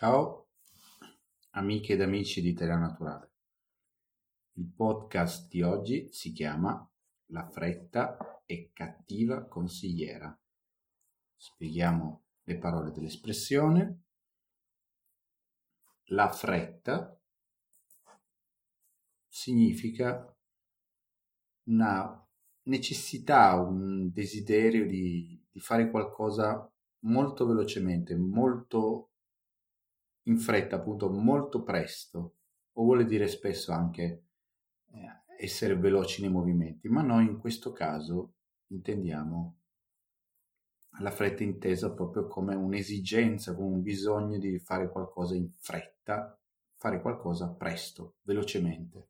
Ciao amiche ed amici di Terra Naturale. Il podcast di oggi si chiama La fretta è cattiva consigliera. Spieghiamo le parole dell'espressione. La fretta significa una necessità, un desiderio di, di fare qualcosa molto velocemente, molto in fretta, appunto molto presto, o vuole dire spesso anche eh, essere veloci nei movimenti, ma noi in questo caso intendiamo la fretta intesa proprio come un'esigenza, come un bisogno di fare qualcosa in fretta, fare qualcosa presto, velocemente.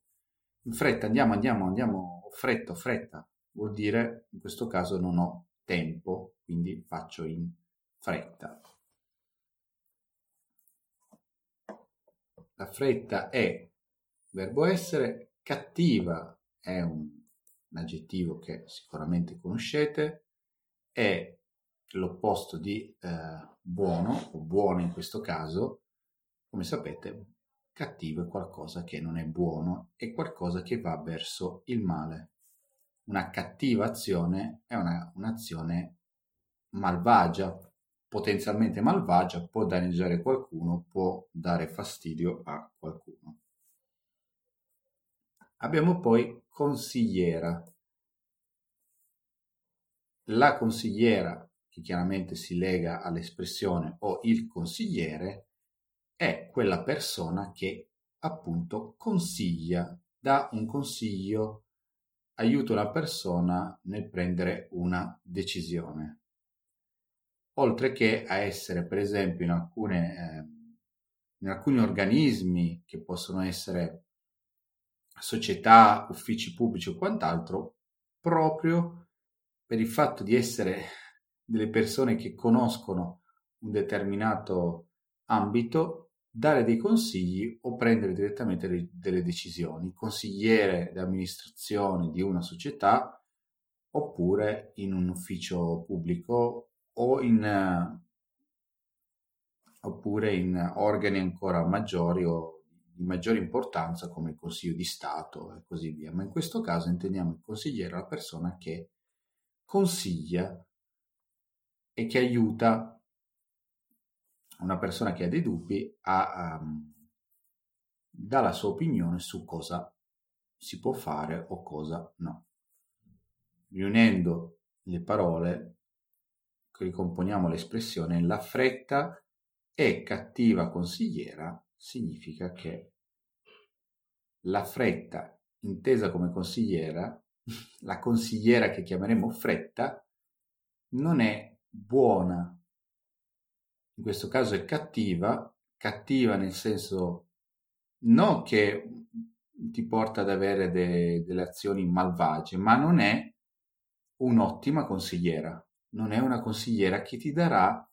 In fretta, andiamo, andiamo, andiamo, fretta, fretta, vuol dire in questo caso non ho tempo, quindi faccio in fretta. La fretta è verbo essere, cattiva è un, un aggettivo che sicuramente conoscete, è l'opposto di eh, buono o buono in questo caso. Come sapete, cattivo è qualcosa che non è buono, è qualcosa che va verso il male. Una cattiva azione è una, un'azione malvagia, potenzialmente malvagia, può danneggiare qualcuno, può dare fastidio a qualcuno. Abbiamo poi consigliera. La consigliera, che chiaramente si lega all'espressione o il consigliere, è quella persona che appunto consiglia, dà un consiglio, aiuta una persona nel prendere una decisione oltre che a essere per esempio in, alcune, eh, in alcuni organismi che possono essere società, uffici pubblici o quant'altro, proprio per il fatto di essere delle persone che conoscono un determinato ambito, dare dei consigli o prendere direttamente delle decisioni, consigliere d'amministrazione di una società oppure in un ufficio pubblico o in, uh, oppure in organi ancora maggiori o di maggiore importanza come il Consiglio di Stato e così via. Ma in questo caso intendiamo il consigliere la persona che consiglia e che aiuta una persona che ha dei dubbi a um, dà la sua opinione su cosa si può fare o cosa no. Riunendo le parole ricomponiamo l'espressione la fretta è cattiva consigliera, significa che la fretta, intesa come consigliera, la consigliera che chiameremo fretta, non è buona. In questo caso è cattiva, cattiva nel senso non che ti porta ad avere de, delle azioni malvagie, ma non è un'ottima consigliera non è una consigliera che ti darà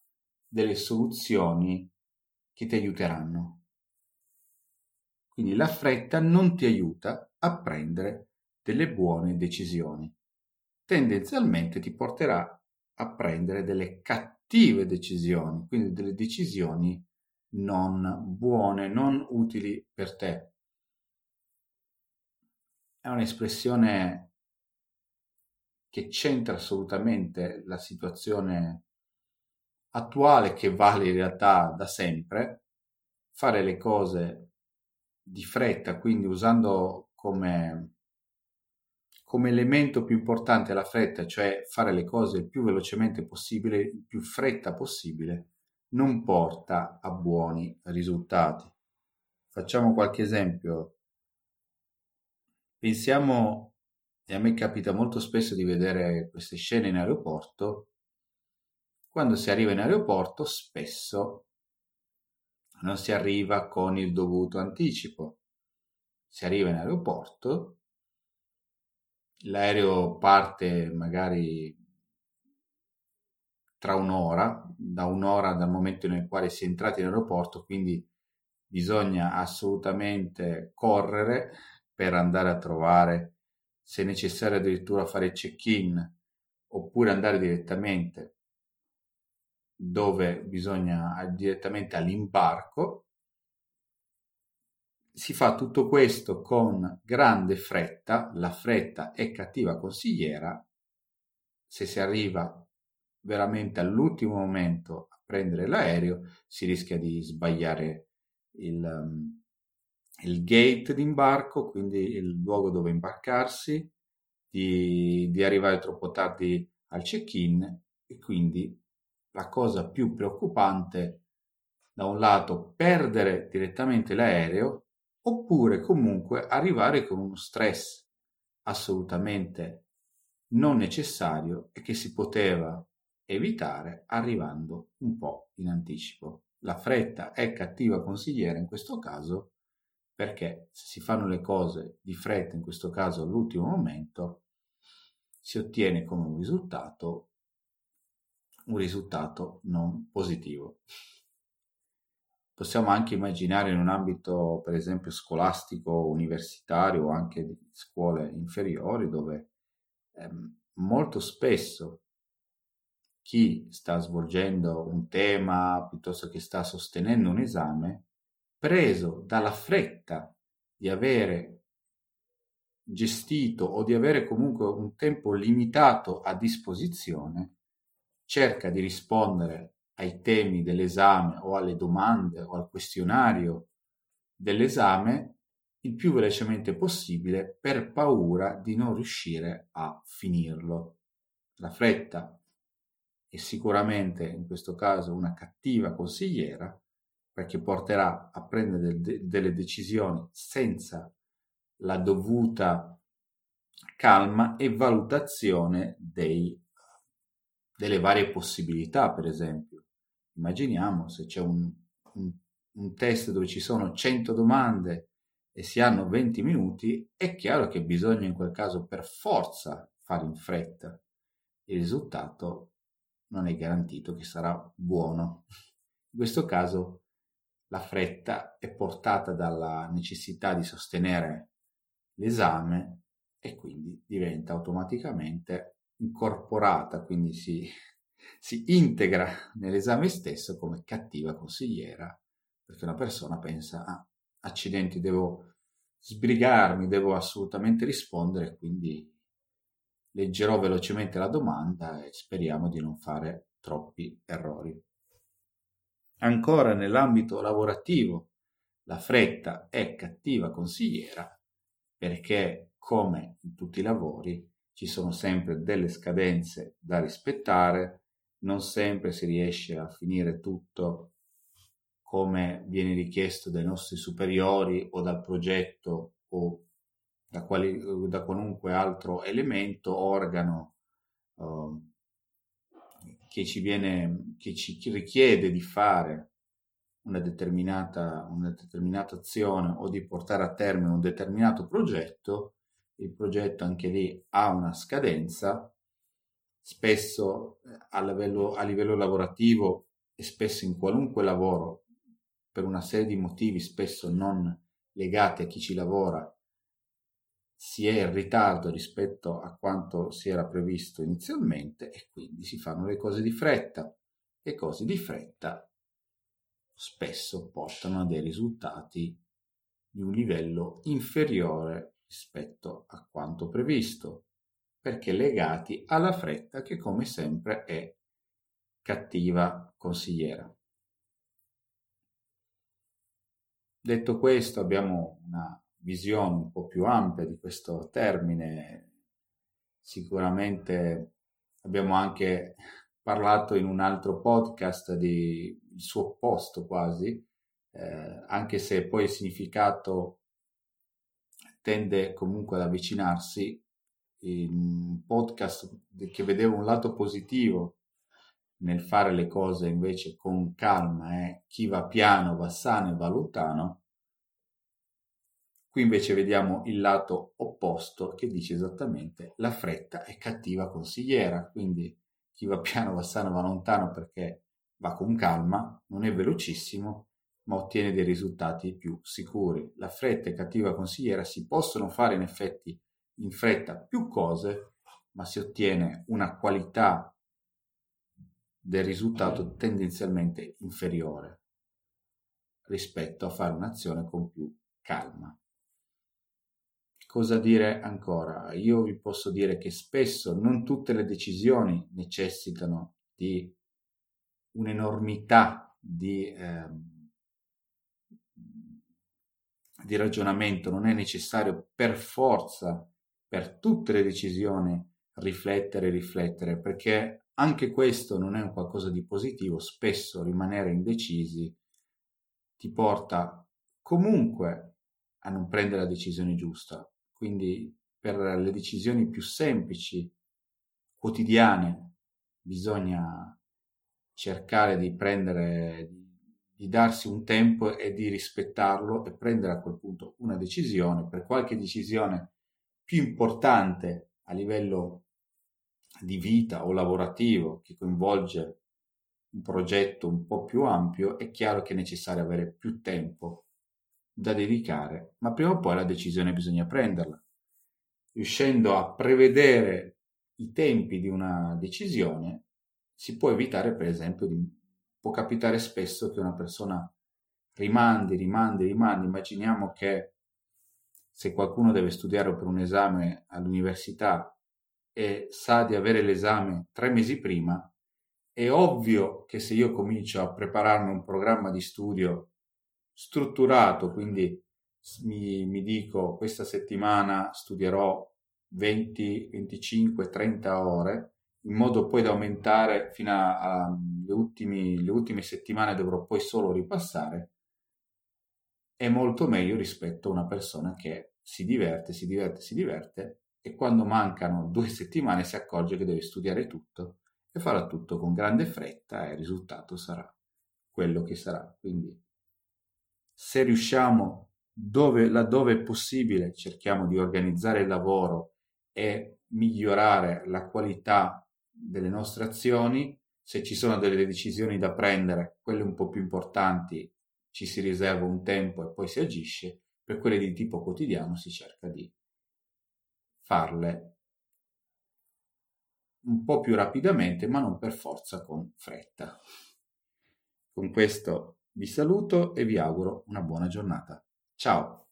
delle soluzioni che ti aiuteranno. Quindi la fretta non ti aiuta a prendere delle buone decisioni. Tendenzialmente ti porterà a prendere delle cattive decisioni, quindi delle decisioni non buone, non utili per te. È un'espressione che c'entra assolutamente la situazione attuale che vale in realtà da sempre, fare le cose di fretta, quindi usando come, come elemento più importante la fretta, cioè fare le cose il più velocemente possibile, il più fretta possibile, non porta a buoni risultati. Facciamo qualche esempio. Pensiamo e a me capita molto spesso di vedere queste scene in aeroporto. Quando si arriva in aeroporto spesso non si arriva con il dovuto anticipo. Si arriva in aeroporto, l'aereo parte magari tra un'ora, da un'ora dal momento nel quale si è entrati in aeroporto, quindi bisogna assolutamente correre per andare a trovare se necessario addirittura fare check-in oppure andare direttamente dove bisogna direttamente all'imbarco. Si fa tutto questo con grande fretta, la fretta è cattiva consigliera, se si arriva veramente all'ultimo momento a prendere l'aereo si rischia di sbagliare il, il gate d'imbarco, quindi il luogo dove imbarcarsi, di, di arrivare troppo tardi al check-in e quindi la cosa più preoccupante da un lato perdere direttamente l'aereo oppure comunque arrivare con uno stress assolutamente non necessario e che si poteva evitare arrivando un po' in anticipo. La fretta è cattiva consigliera in questo caso perché se si fanno le cose di fretta, in questo caso all'ultimo momento, si ottiene come risultato un risultato non positivo. Possiamo anche immaginare in un ambito, per esempio, scolastico, universitario o anche di scuole inferiori, dove ehm, molto spesso chi sta svolgendo un tema piuttosto che sta sostenendo un esame, preso dalla fretta di avere gestito o di avere comunque un tempo limitato a disposizione, cerca di rispondere ai temi dell'esame o alle domande o al questionario dell'esame il più velocemente possibile per paura di non riuscire a finirlo. La fretta è sicuramente in questo caso una cattiva consigliera perché porterà a prendere de- delle decisioni senza la dovuta calma e valutazione dei, delle varie possibilità, per esempio. Immaginiamo se c'è un, un, un test dove ci sono 100 domande e si hanno 20 minuti, è chiaro che bisogna in quel caso per forza fare in fretta. Il risultato non è garantito che sarà buono. In questo caso la fretta è portata dalla necessità di sostenere l'esame e quindi diventa automaticamente incorporata, quindi si, si integra nell'esame stesso come cattiva consigliera, perché una persona pensa, ah, accidenti, devo sbrigarmi, devo assolutamente rispondere, quindi leggerò velocemente la domanda e speriamo di non fare troppi errori. Ancora nell'ambito lavorativo, la fretta è cattiva consigliera perché, come in tutti i lavori, ci sono sempre delle scadenze da rispettare, non sempre si riesce a finire tutto come viene richiesto dai nostri superiori o dal progetto o da, quali, da qualunque altro elemento, organo uh, che ci viene, che ci richiede di fare una determinata, una determinata azione o di portare a termine un determinato progetto, il progetto anche lì ha una scadenza, spesso eh, a livello, a livello lavorativo e spesso in qualunque lavoro, per una serie di motivi spesso non legati a chi ci lavora, si è in ritardo rispetto a quanto si era previsto inizialmente e quindi si fanno le cose di fretta. Le cose di fretta spesso portano a dei risultati di un livello inferiore rispetto a quanto previsto, perché legati alla fretta che come sempre è cattiva consigliera. Detto questo, abbiamo una visione un po' più ampia di questo termine. Sicuramente abbiamo anche parlato in un altro podcast di il suo opposto quasi, eh, anche se poi il significato tende comunque ad avvicinarsi. In un podcast che vedeva un lato positivo nel fare le cose invece con calma, eh? chi va piano va sano e va lontano, Qui invece vediamo il lato opposto che dice esattamente la fretta è cattiva consigliera, quindi chi va piano va sano va lontano perché va con calma, non è velocissimo, ma ottiene dei risultati più sicuri. La fretta e cattiva consigliera si possono fare in effetti in fretta più cose, ma si ottiene una qualità del risultato tendenzialmente inferiore rispetto a fare un'azione con più calma. Cosa dire ancora? Io vi posso dire che spesso non tutte le decisioni necessitano di un'enormità di, eh, di ragionamento, non è necessario per forza per tutte le decisioni riflettere, riflettere, perché anche questo non è un qualcosa di positivo, spesso rimanere indecisi ti porta comunque a non prendere la decisione giusta. Quindi per le decisioni più semplici, quotidiane, bisogna cercare di prendere, di darsi un tempo e di rispettarlo e prendere a quel punto una decisione. Per qualche decisione più importante a livello di vita o lavorativo che coinvolge un progetto un po' più ampio, è chiaro che è necessario avere più tempo da dedicare, ma prima o poi la decisione bisogna prenderla. Riuscendo a prevedere i tempi di una decisione, si può evitare, per esempio, di, può capitare spesso che una persona rimandi, rimandi, rimandi. Immaginiamo che se qualcuno deve studiare per un esame all'università e sa di avere l'esame tre mesi prima, è ovvio che se io comincio a prepararmi un programma di studio strutturato, quindi mi, mi dico questa settimana studierò 20, 25, 30 ore, in modo poi da aumentare fino alle ultime settimane dovrò poi solo ripassare, è molto meglio rispetto a una persona che si diverte, si diverte, si diverte e quando mancano due settimane si accorge che deve studiare tutto e farà tutto con grande fretta e il risultato sarà quello che sarà. Quindi se riusciamo dove, laddove è possibile cerchiamo di organizzare il lavoro e migliorare la qualità delle nostre azioni, se ci sono delle decisioni da prendere, quelle un po' più importanti, ci si riserva un tempo e poi si agisce, per quelle di tipo quotidiano si cerca di farle un po' più rapidamente, ma non per forza con fretta. Con questo vi saluto e vi auguro una buona giornata. Ciao!